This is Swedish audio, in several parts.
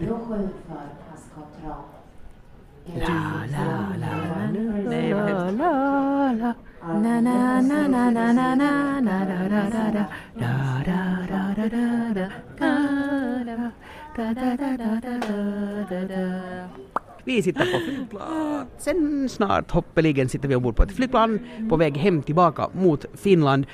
Broschür för passkontroll. La, la, la, la, la, la. Na, na, na, na, na, na, na, na, da, da, da, da. Da, da, da, da, da, da. Da, da. Da, da, da, da, da, da, da, da. Vi sitter på flygplatsen snart. Hoppeligen sitter vi ombord på ett flygplan på väg hem tillbaka mot Finland.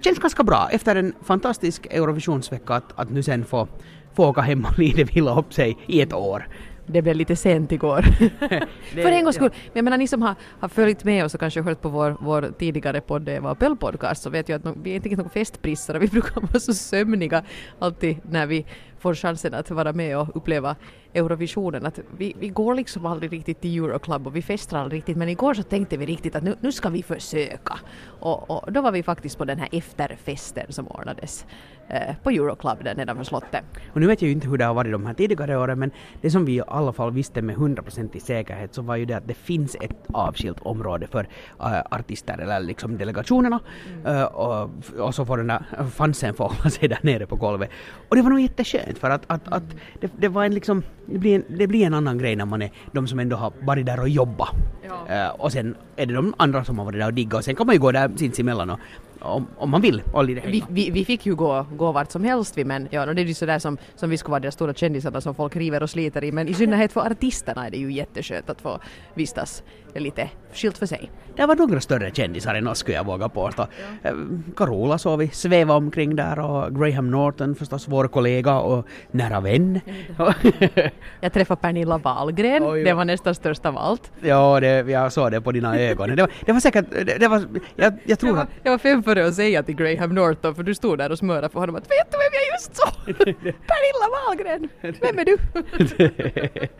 Känns ganska bra efter en fantastisk Eurovisionsvecka att, att nu sen få, få åka hem och lite vila upp sig i ett år. Det blev lite sent igår. För en gångs skull. Men jag menar ni som har, har följt med oss och kanske hört på vår, vår tidigare podd, det var Pöll podcast, så vet ju att no, vi är inte några festprissare. Vi brukar vara så sömniga alltid när vi får chansen att vara med och uppleva Eurovisionen. Att vi, vi går liksom aldrig riktigt till Euroclub och vi festar aldrig riktigt. Men igår så tänkte vi riktigt att nu, nu ska vi försöka. Och, och då var vi faktiskt på den här efterfesten som ordnades eh, på Euroclub där nedanför slottet. Och nu vet jag ju inte hur det har varit de här tidigare åren men det som vi i alla fall visste med 100% i säkerhet så var ju det att det finns ett avskilt område för äh, artister eller liksom delegationerna Äh, och, och så får den där fansen få hålla sig där nere på golvet. Och det var nog jätteskönt för att, att, att det, det var en liksom det blir, en, det blir en annan grej när man är de som ändå har varit där och jobbat. Ja. Äh, och sen är det de andra som har varit där och diggat och sen kan man ju gå där sinsemellan och om, om man vill lite Vi, vi, vi fick ju gå, gå vart som helst vi men ja, det är ju sådär som, som vi skulle vara de stora kändisarna som folk river och sliter i men i synnerhet för artisterna är det ju jätteskönt att få vistas lite skilt för sig. Det var några större kändisar än oss skulle jag våga påstå. Eh, Carola såg vi sväva omkring där och Graham Norton förstås vår kollega och nära vän. Jag träffade Pernilla Wahlgren, Oj, det ja. var nästan störst av allt. ja, det, jag såg det på dina ögon. Det var, det var säkert, det, det var, jag, jag tror var, att jag var fem före att säga till Graham Norton för du stod där och smörade för honom att vet du vem jag just såg? Pernilla Wahlgren! Vem är du?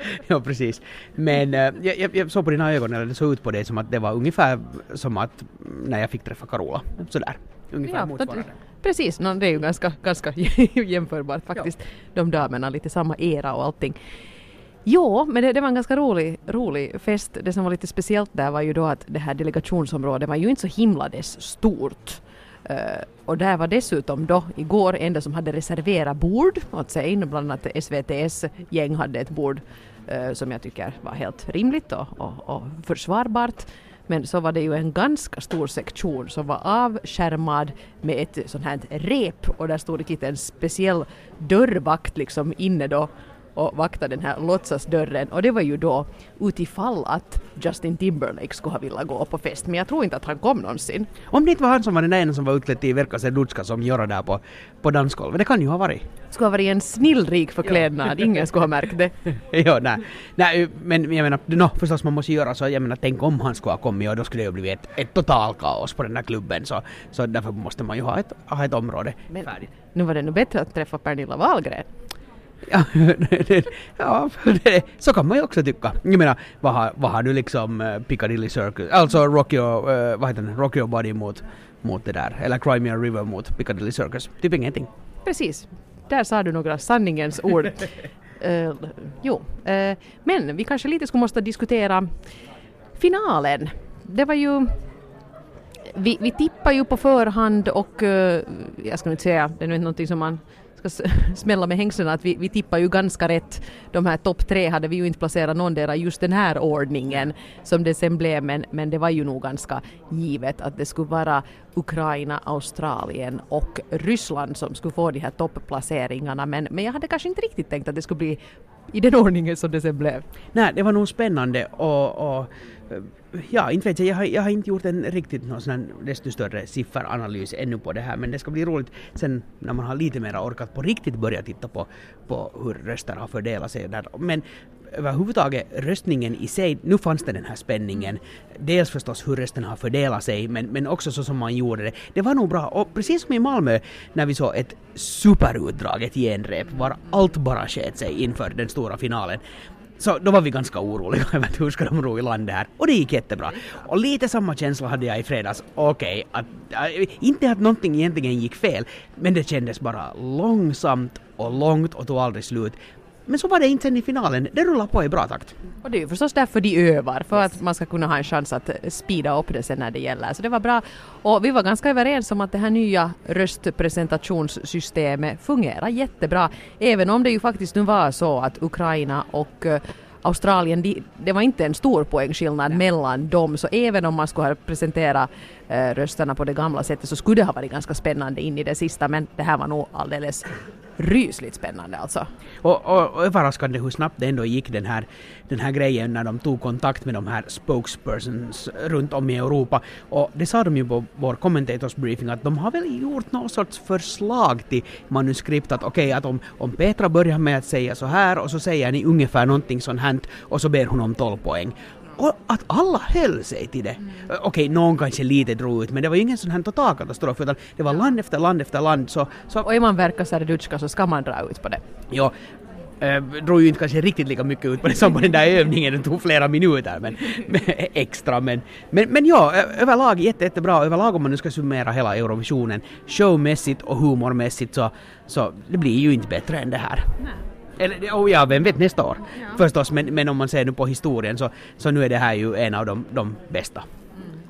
ja, precis. Men eh, jag, jag, såg på dina ögon, eller det såg ut på dig som att det var ungefär som att mm, när jag fick träffa Carola. Sådär. Ungefär Ja, motsvarande. Precis, no, det är ju ganska, ganska jämförbart faktiskt. De damerna, lite samma era och allting. Jo, men det, det var en ganska rolig, rolig fest. Det som var lite speciellt där var ju då att det här delegationsområdet var ju inte så himla dess stort. Uh, och där var dessutom då igår enda som hade reserverat bord åt sig, bland annat SVTs gäng hade ett bord uh, som jag tycker var helt rimligt och, och, och försvarbart. Men så var det ju en ganska stor sektion som var avskärmad med ett sånt här rep och där stod det en speciell dörrvakt liksom inne då och vaktade den här låtsasdörren och det var ju då utifall att Justin Timberlake skulle ha velat gå på fest men jag tror inte att han kom någonsin. Om det inte var han som var den ena som var utklädd till Verka Serduchka som Jora där på, på dansgolvet. Det kan ju ha varit. Skulle ha varit en snillrik förklädnad, ingen skulle ha märkt det. ja, nej. nej. Men jag menar, no, förstås man måste göra så. Jag menar, tänk om han skulle ha kommit och då skulle det ju blivit ett, ett total kaos på den där klubben. Så, så därför måste man ju ha ett, ha ett område Men färdigt. nu var det nog bättre att träffa Pernilla Wahlgren. Ja, ja det, så kan man ju också tycka. Jag menar, vad har, vad har du liksom eh, Piccadilly Circus, alltså Rock Your, eh, vad heter den, Rock Your Body mot, mot det där, eller Crimea River mot Piccadilly Circus? Typ ingenting. Precis, där sa du några sanningens ord. Eh, jo, men vi kanske lite skulle måste diskutera finalen. Det var ju vi, vi tippar ju på förhand och jag ska inte säga, det är nog inte någonting som man ska smälla med hängslena att vi, vi tippar ju ganska rätt. De här topp tre hade vi ju inte placerat någondera just den här ordningen som det sen blev men, men det var ju nog ganska givet att det skulle vara Ukraina, Australien och Ryssland som skulle få de här topplaceringarna men, men jag hade kanske inte riktigt tänkt att det skulle bli i den ordningen som det sen blev. Nej, det var nog spännande och, och Eh, ja, inte vet jag, jag har, jag har inte gjort en riktigt någon sån här desto större sifferanalys ännu på det här, men det ska bli roligt sen när man har lite mer orkat på riktigt börja titta på, på hur röster har fördelat sig där. Men överhuvudtaget röstningen i sig, nu fanns det den här spänningen, dels förstås hur rösterna har fördelat sig, men, men också så som man gjorde det. Det var nog bra, och precis som i Malmö när vi såg ett superutdraget genrep, var allt bara sket sig inför den stora finalen. Så då var vi ganska oroliga över hur ska de ro i land här. Och det gick jättebra. Och lite samma känsla hade jag i fredags. Okej, att, äh, inte att någonting egentligen gick fel, men det kändes bara långsamt och långt och tog aldrig slut men så var det inte sen i finalen. Det rullar på i bra takt. Och det är ju förstås därför de övar, för att man ska kunna ha en chans att speeda upp det sen när det gäller. Så det var bra. Och vi var ganska överens om att det här nya röstpresentationssystemet fungerar jättebra. Även om det ju faktiskt nu var så att Ukraina och eh, Australien, de, det var inte en stor poängskillnad ja. mellan dem, så även om man skulle ha presenterat eh, rösterna på det gamla sättet så skulle det ha varit ganska spännande in i det sista, men det här var nog alldeles rysligt spännande alltså. Och, och, och överraskande hur snabbt det ändå gick den här, den här grejen när de tog kontakt med de här spokespersons runt om i Europa. Och det sa de ju på vår commentators briefing att de har väl gjort någon sorts förslag till manuskript att okej okay, att om, om Petra börjar med att säga så här och så säger ni ungefär någonting sånt här och så ber hon om 12 poäng. Och att alla höll sig till det. Mm. Okej, okay, någon kanske lite drog ut, men det var ju ingen sån här totalkatastrof, utan det var land efter land efter land. Så, så och är man verkar Serdutska så ska man dra ut på det. Ja, äh, drog ju inte kanske riktigt lika mycket ut på det som på den där övningen, det tog flera minuter men, extra. Men, men, men ja, överlag jätte, jättebra. Överlag om man nu ska summera hela Eurovisionen, showmässigt och humormässigt så, så det blir ju inte bättre än det här. Nej. Eller, oh ja, vem vet nästa år ja. förstås, men, men om man ser nu på historien så, så nu är det här ju en av de, de bästa. Mm.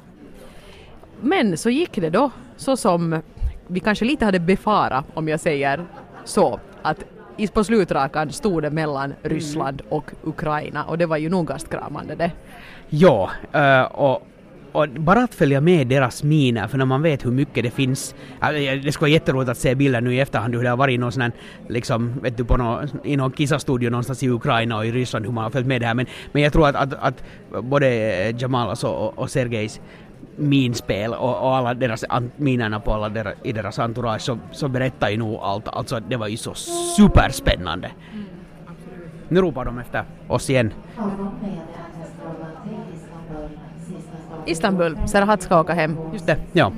Men så gick det då så som vi kanske lite hade befarat om jag säger så, att på slutrakan stod det mellan Ryssland och Ukraina och det var ju nog gastkramande det. Ja, uh, och och bara att följa med deras miner, för när man vet hur mycket det finns, det skulle vara jätteroligt att se bilder nu i efterhand hur det har varit i någon sån här, liksom, vet du, på någon, i någon kissastudio någonstans i Ukraina och i Ryssland, hur man har följt med det här. Men, men jag tror att, att, att både Jamalas och, och Sergejs minspel och, och alla deras minerna på alla deras, i deras entourage så, så berättar ju nog allt. Alltså det var ju så superspännande. Mm, nu ropar de efter oss igen. Istanbul, Serhat ska åka hem. Just det, ja.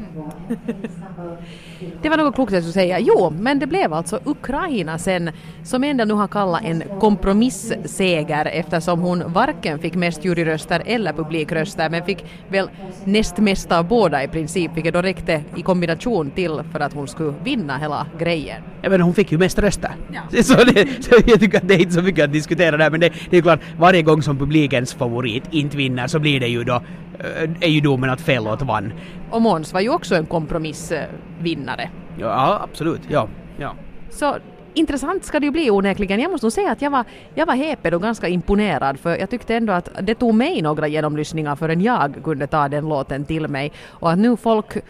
Det var något klokt skulle säga. Jo, men det blev alltså Ukraina sen som ändå nu har kallat en kompromisseger eftersom hon varken fick mest juryröster eller publikröster men fick väl näst mesta av båda i princip vilket då räckte i kombination till för att hon skulle vinna hela grejen. Ja men hon fick ju mest röster. Ja. Så, det, så jag tycker att det är inte så mycket att diskutera där men det, det är klart varje gång som publikens favorit inte vinner så blir det ju då är ju domen att fel låt vann. Och Måns var ju också en kompromissvinnare. Ja, absolut. Ja, ja. Så intressant ska det ju bli onekligen. Jag måste nog säga att jag var, jag var häpen och ganska imponerad för jag tyckte ändå att det tog mig några genomlyssningar förrän jag kunde ta den låten till mig och att nu folk uh,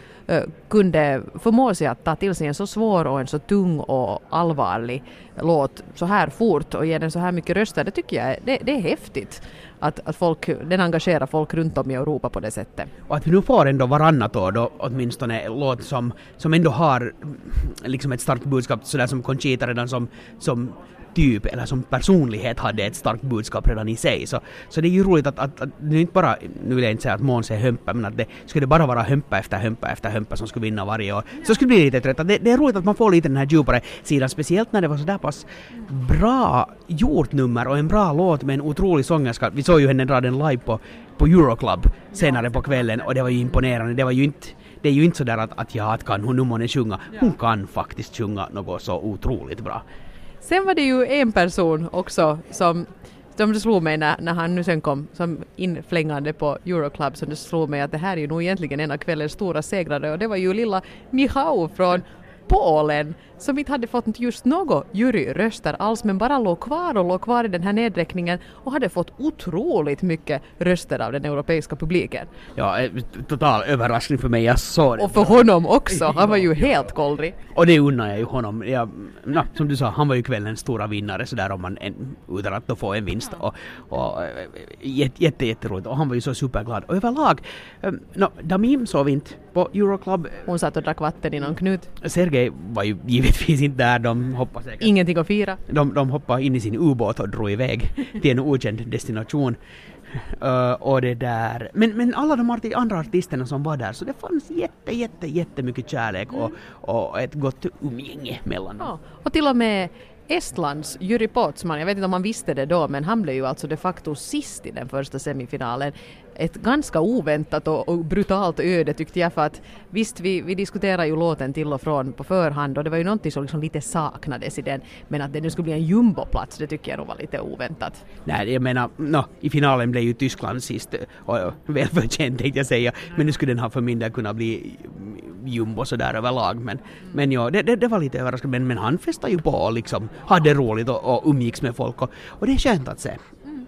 kunde förmå sig att ta till sig en så svår och en så tung och allvarlig låt så här fort och ge den så här mycket röster, det tycker jag det, det är häftigt att, att folk, den engagerar folk runt om i Europa på det sättet. Och att vi nu får ändå varannat år då åtminstone en låt som, som ändå har liksom ett starkt budskap sådär som Conchita redan som, som typ eller som personlighet hade ett starkt budskap redan i sig. Så, så det är ju roligt att, att, att det är inte bara, nu vill jag inte säga att Måns är hömpa, men att det skulle bara vara hömpa efter hömpa efter hömpa som skulle vinna varje år. Så skulle det bli lite trött. Det, det är roligt att man får lite den här djupare sidan, speciellt när det var sådär pass bra gjort nummer och en bra låt med en otrolig sångerska. Vi såg ju henne dra den live på, på Euroclub senare på kvällen och det var ju imponerande. Det var ju inte det är ju inte sådär att, att ja, att kan hon nu månne sjunga. Hon kan faktiskt sjunga något så otroligt bra. Sen var det ju en person också som som det slog mig när, när han nu sen kom som inflängande på Euroclub som det slog mig att det här är ju nog egentligen en av kvällens stora segrare. Och det var ju lilla Michał från Polen som inte hade fått just något juryröster alls men bara låg kvar och låg kvar i den här nedräkningen och hade fått otroligt mycket röster av den europeiska publiken. Ja, eh, total överraskning för mig. Jag såg det. Och för honom också. Han var ju helt kollrig. Och det unnar jag ju honom. Jag, na, som du sa, han var ju kvällens stora vinnare sådär om man en, utan att då få en vinst. Och, och eh, jätte, jätte, jätteroligt. Och han var ju så superglad. Och överlag, um, no, Damim sov inte på Euroclub. Hon satt och drack vatten i någon knut. Sergej var ju givetvis inte där. De hoppade säkert. Ingenting att fira. De, de hoppade in i sin ubåt och drog iväg till en okänd destination. Uh, och det där. Men, men alla de arti andra artisterna som var där, så det fanns jätte, jätte, jättemycket kärlek och, och ett gott umgänge mellan dem. Ja, och till och med Estlands Jyri Potsman, jag vet inte om han visste det då, men han blev ju alltså de facto sist i den första semifinalen. Ett ganska oväntat och, och brutalt öde tyckte jag för att visst, vi, vi diskuterade ju låten till och från på förhand och det var ju någonting som liksom lite saknades i den, men att det nu skulle bli en jumboplats, det tycker jag nog var lite oväntat. Nej, jag menar, no, i finalen blev ju Tyskland sist, och välförtjänt tänkte jag säga, men nu skulle den ha för min del kunnat bli jumbo sådär överlag. Men, men ja, det, det, det var lite överraskande. Men, men han festade ju på och liksom hade roligt och, och umgicks med folk och, och det är skönt att se. Mm,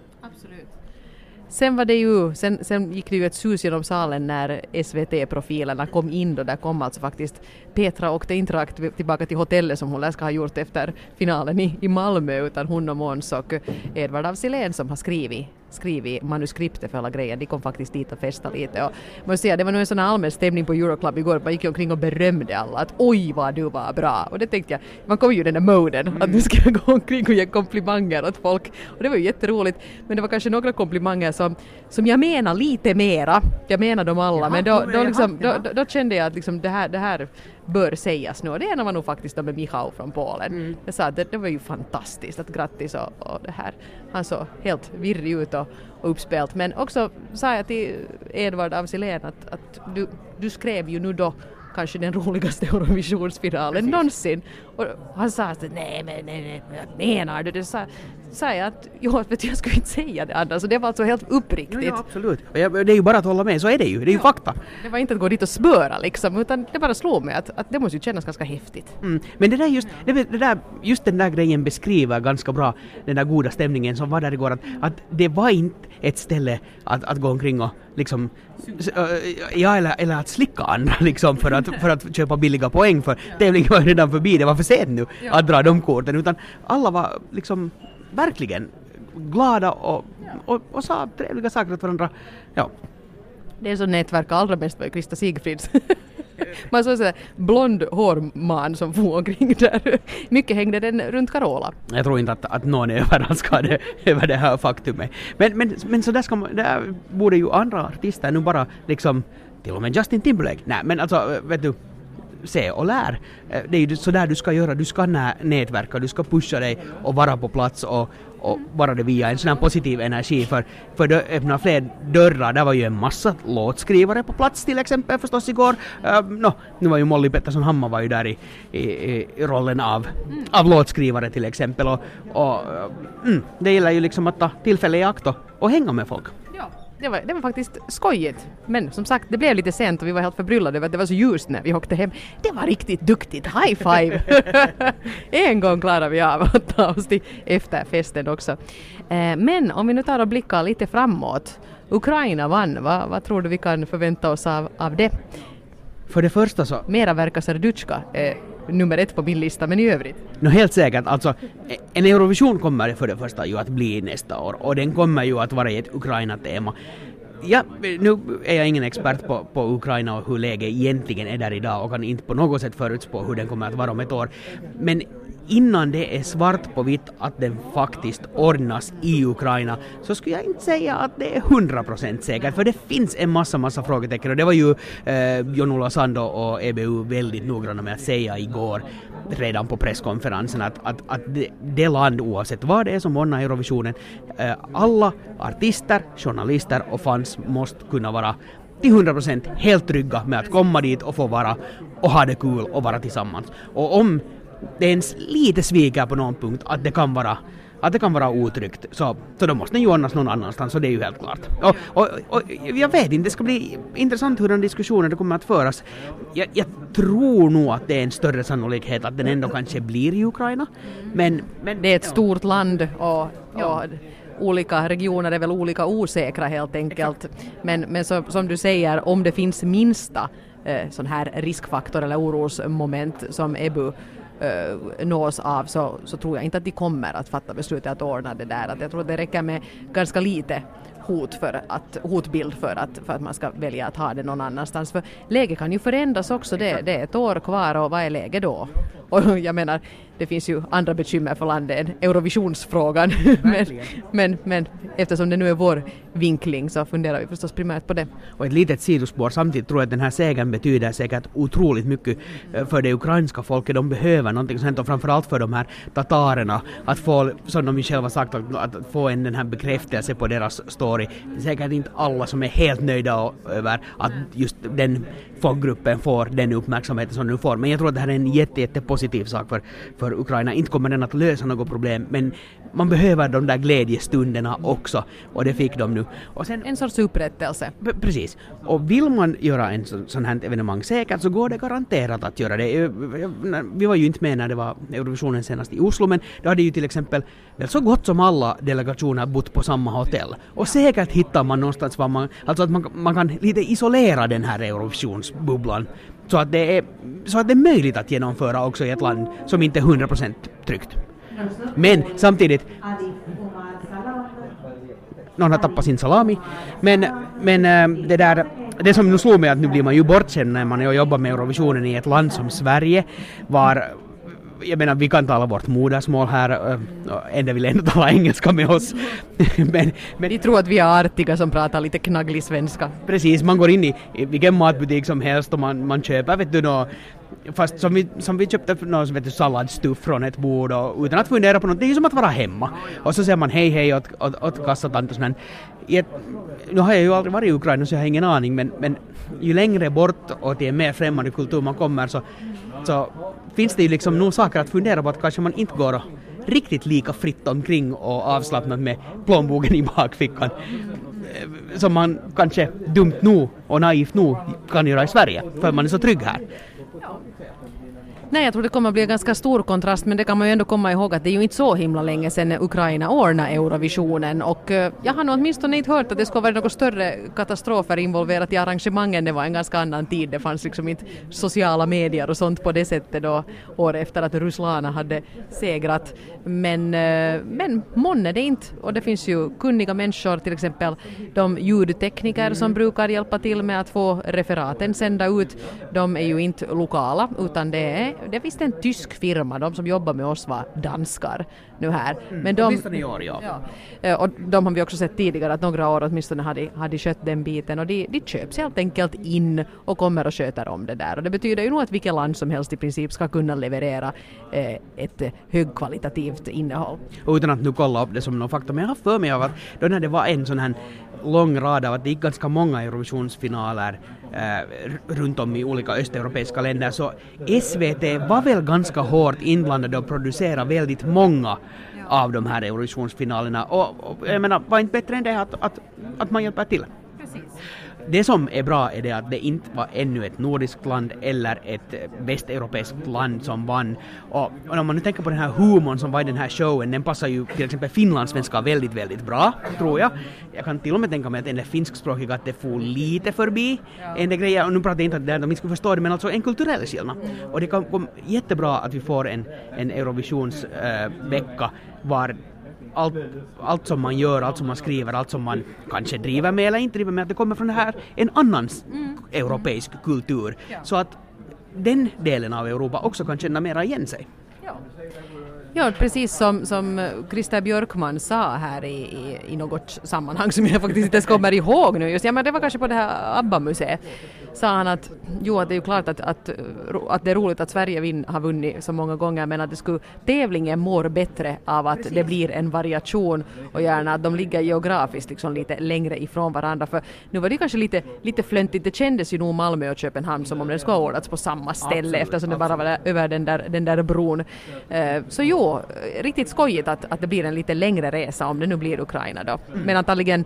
sen var det ju, sen, sen gick det ju ett sus genom salen när SVT-profilerna kom in då, där kom alltså faktiskt Petra åkte inte rakt tillbaka till hotellet som hon lär ska ha gjort efter finalen i, i Malmö utan hon och Måns och Edvard af Sillén som har skrivit skrivit manuskriptet för alla grejer. De kom faktiskt dit och festade lite. Och måste säga, det var nog en sån allmän stämning på Euroclub igår. Man gick omkring och berömde alla att oj vad du var bra. Och det tänkte jag, man kom ju i den där moden mm. att nu ska jag gå omkring och ge komplimanger åt folk. Och det var ju jätteroligt. Men det var kanske några komplimanger som, som jag menar lite mera. Jag menar dem alla. Jaha, men då, då, liksom, då, då, då, kände jag att liksom det, här, det här bör sägas nu. Och det ena var nog faktiskt med Michał från Polen. Mm. Jag sa att det, det, var ju fantastiskt, att grattis och, och det här. Han såg helt virrig ut och, och uppspelt. Men också sa jag till Edvard af Sillén att, att du, du skrev ju nu då kanske den roligaste Eurovisionsfinalen någonsin. Och han sa att nej men nej, nej, menar du? Det sa, sa jag att jo, vet jag skulle inte säga det annars. Så det var alltså helt uppriktigt. Ja, ja absolut. det är ju bara att hålla med, så är det ju. Det är ju ja. fakta. Det var inte att gå dit och spöra liksom, utan det bara slog mig att, att det måste ju kännas ganska häftigt. Mm. Men det där just, det, det, där, just den där grejen beskriver ganska bra den där goda stämningen som var där igår. Att, att det var inte ett ställe att, att gå omkring och liksom Ja, eller, eller att slicka andra liksom för att, för att köpa billiga poäng för tävlingen var redan förbi, det var för sent nu att dra de korten utan alla var liksom verkligen glada och, och, och sa trevliga saker åt varandra. Ja. Det som nätverkade allra mest var ju Krista Sigfrids. Man såg sådär blond hårman som for omkring där. Mycket hängde den runt Carola. Jag tror inte att, att någon är överraskad över det här faktumet. Men, men, men så där, ska man, där borde ju andra artister nu bara liksom till och med Justin Timberlake. Nej men alltså vet du se och lär. Eh, det är ju sådär du ska göra, du ska nätverka, du ska pusha dig och vara på plats och, och vara det via en sån här positiv energi för, för det öppnar fler dörrar. Det var ju en massa låtskrivare på plats till exempel förstås igår. Uh, no, nu var ju Molly Pettersson Hammar var ju där i, i, i rollen av, mm. av låtskrivare till exempel och, och uh, mm, det gäller ju liksom att ta tillfälle i akt och, och hänga med folk det var, det var faktiskt skojigt. Men som sagt, det blev lite sent och vi var helt förbryllade över att det var så ljust när vi åkte hem. Det var riktigt duktigt, high five! en gång klarade vi av att ta oss till efterfesten också. Eh, men om vi nu tar och blickar lite framåt. Ukraina vann, vad, vad tror du vi kan förvänta oss av, av det? För det första så... Mera verkar Serdutjka eh, nummer ett på min lista, men i övrigt? No, helt säkert. Alltså, e- en Eurovision kommer för det första ju att bli nästa år och den kommer ju att vara i ett Ukraina-tema. Ja, nu är jag ingen expert på, på Ukraina och hur läget egentligen är där idag och kan inte på något sätt förutspå hur den kommer att vara om ett år. Men innan det är svart på vitt att den faktiskt ordnas i Ukraina så skulle jag inte säga att det är 100% säkert för det finns en massa massa frågetecken och det var ju eh, John-Ola Sando och EBU väldigt noggranna med att säga igår redan på presskonferensen att, att, att det, det land oavsett vad det är som ordnar Eurovisionen eh, alla artister, journalister och fans måste kunna vara till 100% helt trygga med att komma dit och få vara och ha det kul och vara tillsammans. Och om det ens lite sviker på någon punkt att det kan vara att det kan vara otryggt, så, så då måste den ju ordnas någon annanstans, så det är ju helt klart. Och, och, och jag vet inte, det ska bli intressant hur den diskussionen kommer att föras. Jag, jag, tror nog att det är en större sannolikhet att den ändå kanske blir i Ukraina. Men, men det är ett stort land och, och olika regioner är väl olika osäkra helt enkelt. Men, men så, som du säger, om det finns minsta eh, sån här riskfaktor eller orosmoment som EBU uh, nås av så, så tror jag inte att de kommer att fatta beslutet att ordna det där. Att jag tror att det räcker med ganska lite hot för att, hotbild för att, för att man ska välja att ha det någon annanstans. För läget kan ju förändras också, det, det är ett år kvar och vad är läget då? Och jag menar, det finns ju andra bekymmer för landet än Eurovisionsfrågan. men, men, men eftersom det nu är vår vinkling så funderar vi förstås primärt på det. Och ett litet sidospår, samtidigt tror jag att den här segern betyder säkert otroligt mycket eh, för det ukrainska folket. De behöver någonting sånt och framförallt för de här tatarerna att få, som de ju själva sagt, att, få en den här bekräftelse på deras story. Det är säkert inte alla som är helt nöjda över att just den folkgruppen får den uppmärksamheten som den nu får. Men jag tror att det här är en jätte, jätte positiv sak för, för Ukraina. Inte kommer den att lösa något problem, men man behöver de där glädjestunderna också. Och det fick de nu. Och sen En sorts upprättelse. Precis. Och vill man göra en sån, sån här evenemang säkert så går det garanterat att göra det. Eh, Vi var ju inte med när det var Eurovisionen senast i Oslo men då hade ju till exempel väl så gott som alla delegationer bott på samma hotell. Och säkert hittar man någonstans var man, alltså att man, man kan lite isolera den här Eurovisionsbubblan så att, det är, så att det är möjligt att genomföra också i ett land som inte är 100% tryggt. Men samtidigt någon har tappat sin salami. Men, men eh, det där, det som nu slog mig att nu blir man ju bortskämd när man jobbar med Eurovisionen i ett land som Sverige var jag menar vi kan tala vårt modersmål här, äh, ändå vill ändå tala engelska med oss. men, men Vi tror att vi är artiga som pratar lite knagglig svenska. Precis, man går in i, i vilken matbutik som helst och man, man köper vet du nå Fast som vi, som vi köpte någon vet du, salladsstuff från ett bord och utan att fundera på något, det är ju som att vara hemma. Och så säger man hej hej åt, åt, åt kassatant och. I ett, nu har jag ju aldrig varit i Ukraina så jag har ingen aning men, men ju längre bort och till en mer främmande kultur man kommer så, så finns det ju liksom nog saker att fundera på att kanske man inte går riktigt lika fritt omkring och avslappnat med plånboken i bakfickan eh, som man kanske dumt nog och naivt nog kan göra i Sverige för man är så trygg här. Nej, jag tror det kommer att bli en ganska stor kontrast, men det kan man ju ändå komma ihåg att det är ju inte så himla länge sedan Ukraina ordnade Eurovisionen och eh, jag har nog åtminstone inte hört att det skulle vara några större katastrofer involverat i arrangemangen. Det var en ganska annan tid, det fanns liksom inte sociala medier och sånt på det sättet då år efter att Ruslana hade segrat. Men, eh, men månne det inte och det finns ju kunniga människor, till exempel de ljudtekniker som brukar hjälpa till med att få referaten sända ut. De är ju inte lokala utan det är, det visst en tysk firma, de som jobbar med oss var danskar nu här. Men de, Åtminstone i år, ja. Ja. Eh, Och de har vi också sett tidigare att några år åtminstone har de, har de skött den biten och de, de köps helt enkelt in och kommer och sköter om det där. Och det betyder ju nog att vilket land som helst i princip ska kunna leverera eh, ett högkvalitativt innehåll. Och utan att nu kolla upp det som någon fakta, men jag har för mig av att då när det var en sån här lång rad av att det gick ganska många Eurovisionsfinaler eh, runt om i olika östeuropeiska länder så SVT var väl ganska hårt inblandade och producerade väldigt många av de här Eurovisionsfinalerna och, och jag menar, var inte bättre än det att, att, att man hjälper till. Precis. Det som är bra är det att det inte var ännu ett nordiskt land eller ett eh, västeuropeiskt land som vann. Och, och om man nu tänker på den här humorn som var i den här showen, den passar ju till exempel finlandssvenskar väldigt, väldigt bra, tror jag. Jag kan till och med tänka mig att en del finskspråkiga att det får lite förbi en del grejer, och nu pratar jag inte att det de inte skulle förstå det, men alltså en kulturell skillnad. Och det kan komma jättebra att vi får en, en Eurovisionsvecka var allt, allt som man gör, allt som man skriver, allt som man kanske driver med eller inte driver med, att det kommer från det här, en annan s- europeisk kultur. Så att den delen av Europa också kan känna mera igen sig. Ja, precis som, som Christer Björkman sa här i, i, i något sammanhang som jag faktiskt inte ens kommer ihåg nu. Just, ja men det var kanske på det här ABBA-museet, sa han att jo att det är ju klart att, att, att det är roligt att Sverige vin, har vunnit så många gånger men att det skulle, tävlingen mår bättre av att det blir en variation och gärna att de ligger geografiskt liksom lite längre ifrån varandra. För nu var det kanske lite, lite flöntigt, det kändes ju nog Malmö och Köpenhamn som om det skulle ha ordnats på samma ställe Absolut, eftersom det bara var där, över den där, den där bron. Eh, så jo, riktigt skojigt att, att det blir en lite längre resa om det nu blir Ukraina då. Men antagligen,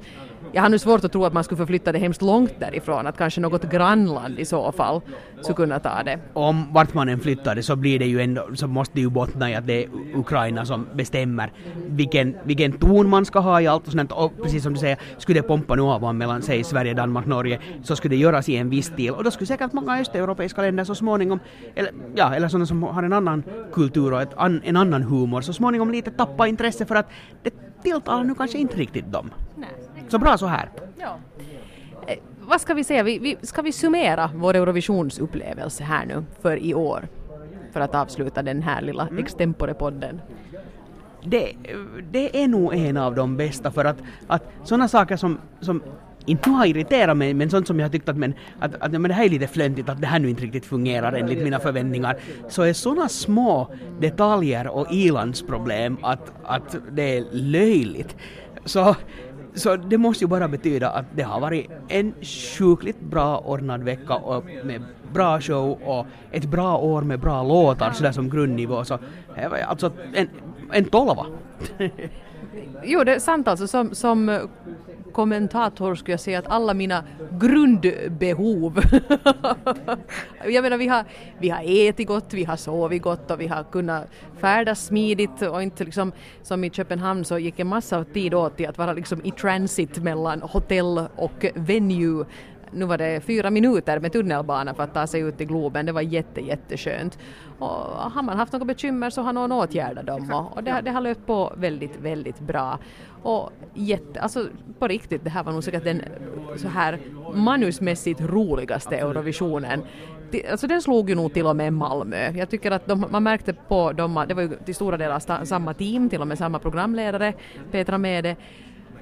jag har nu svårt att tro att man skulle förflytta det hemskt långt därifrån, att kanske något grannland i så fall skulle kunna ta det. Om vart man än flyttar det så blir det ju ändå, så måste det ju bottna i att det är Ukraina som bestämmer vilken, vilken ton man ska ha i allt och sånt. Och precis som du säger, skulle det pompa nu av mellan säg Sverige, Danmark, Norge så skulle det göras i en viss stil och då skulle säkert många östeuropeiska länder så småningom, eller, ja, eller sådana som har en annan kultur och ett an, en annan humor, så småningom lite tappa intresse för att det tilltalar nu kanske inte riktigt dem. Så bra så här. Ja. Eh, vad ska vi säga, vi, vi, ska vi summera vår Eurovisionsupplevelse här nu för i år? för att avsluta den här lilla Mm. extempore-podden? det, det är nog en av de bästa för att, att sådana saker som, som inte har irriterat mig, men sånt som jag tyckt att, men, att, att men det här är lite flöntigt, att det här nu inte riktigt fungerar enligt mina förväntningar, så är sådana små detaljer och ilandsproblem att, att det är löjligt. Så, så det måste ju bara betyda att det har varit en sjukligt bra ordnad vecka och med bra show och ett bra år med bra låtar sådär som grundnivå. Så, det var alltså en, en tolva. Jo, det är sant alltså. Som, som kommentator skulle jag säga att alla mina grundbehov. jag menar, vi har, vi har ätit gott, vi har sovit gott och vi har kunnat färdas smidigt och inte liksom som i Köpenhamn så gick en massa tid åt till att vara liksom i transit mellan hotell och venue nu var det fyra minuter med tunnelbana för att ta sig ut till Globen. Det var jätte, jätteskönt. Och har man haft några bekymmer så har någon åtgärdat dem och, och det, det har löpt på väldigt, väldigt bra. Och jätte, alltså på riktigt, det här var nog säkert den så här manusmässigt roligaste Eurovisionen. Alltså den slog ju nog till och med Malmö. Jag tycker att de, man märkte på dem, det var ju till stora delar sta, samma team, till och med samma programledare, Petra Mede,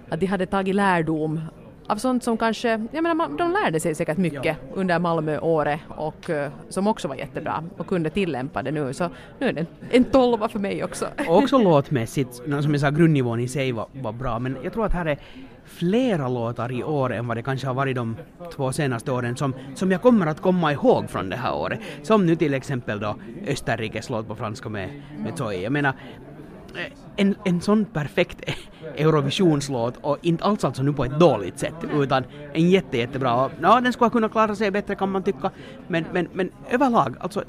att de hade tagit lärdom av sånt som kanske, jag menar de lärde sig säkert mycket under Malmöåret och eh, som också var jättebra och kunde tillämpa det nu så nu är det en, tolva för mig också. Och också låtmässigt, som jag sa, grundnivån i sig var, var bra, men jag tror att här är flera låtar i år än vad det kanske har varit de två senaste åren som, som jag kommer att komma ihåg från det här året. Som nu till exempel då Österrikes låt på franska med, med Zoe. Jag menar, Eh, en, en sån perfekt Eurovisionslåt och inte alls alltså nu på ett dåligt sätt utan en jätte, jättebra. Ja, den skulle ha kunnat klara sig bättre kan man tycka, men, men, men överlag alltså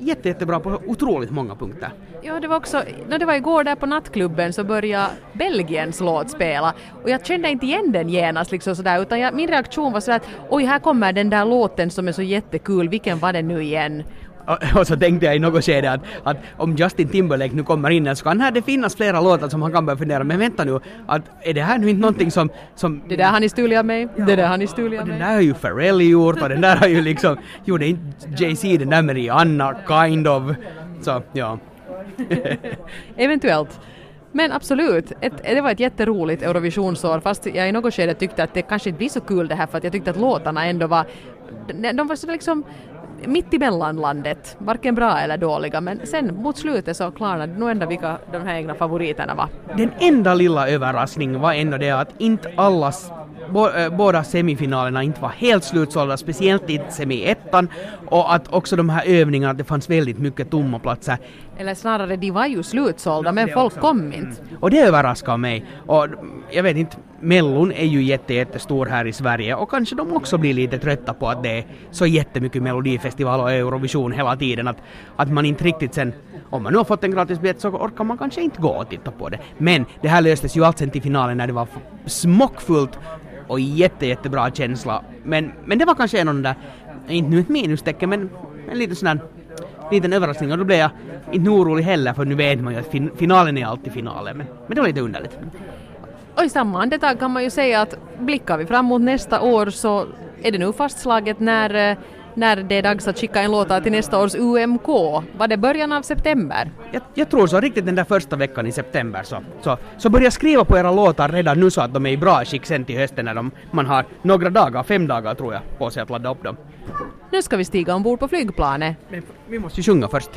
jätte, jättebra på otroligt många punkter. Ja, det var också, när det var igår där på nattklubben så började Belgiens låt spela och jag kände inte igen den genast liksom sådär utan jag, min reaktion var sådär att oj, här kommer den där låten som är så jättekul, vilken var det nu igen? Och, och så tänkte jag i något skede att, att om Justin Timberlake nu kommer in så kan här det finnas flera låtar som han kan börja fundera men vänta nu, att är det här nu inte någonting som... som Det där har ni stulit av mig, det där har ni stulit av och den mig. där har ju Pharrell gjort och den där har ju liksom... Gjorde inte Jay-Z den där med Rihanna, kind of. Så, ja. Eventuellt. Men absolut, ett, det var ett jätteroligt Eurovisionsår fast jag i något skede tyckte att det kanske inte blir så kul det här för att jag tyckte att låtarna ändå var, de var så liksom mitt emellan landet, varken bra eller dåliga men sen mot slutet så klarnade det nog ändå vilka de här egna favoriterna var. Den enda lilla överraskningen var ändå det att inte allas Bo, äh, båda semifinalerna inte var helt slutsålda, speciellt inte semi-ettan och att också de här övningarna, att det fanns väldigt mycket tomma platser. Eller snarare, de var ju slutsålda men folk också. kom inte. Och det överraskar mig. Och jag vet inte, Mellon är ju jätte, jättestor här i Sverige och kanske de också blir lite trötta på att det är så jättemycket Melodifestival och Eurovision hela tiden att, att man inte riktigt sen, om man nu har fått en gratis biljett så orkar man kanske inte gå och titta på det. Men det här löstes ju allt sen till finalen när det var smockfullt och jätte, jättebra känsla. Men, men det var kanske en av de där, inte nu ett minustecken men en liten sån där liten överraskning och då blev jag inte orolig heller för nu vet man ju att fin- finalen är alltid finalen. Men, men det var lite underligt. Och i samma andetag kan man ju säga att blickar vi fram mot nästa år så är det nu fastslaget när, eh, när det är dags att skicka en låta till nästa års UMK. Var det början av september? Jag, jag tror så riktigt den där första veckan i september så, så, så börja skriva på era låtar redan nu så att de är i bra skick sen till hösten när de, man har några dagar, fem dagar tror jag, på sig att ladda upp dem. Nu ska vi stiga ombord på flygplanet. Men vi måste ju sjunga först.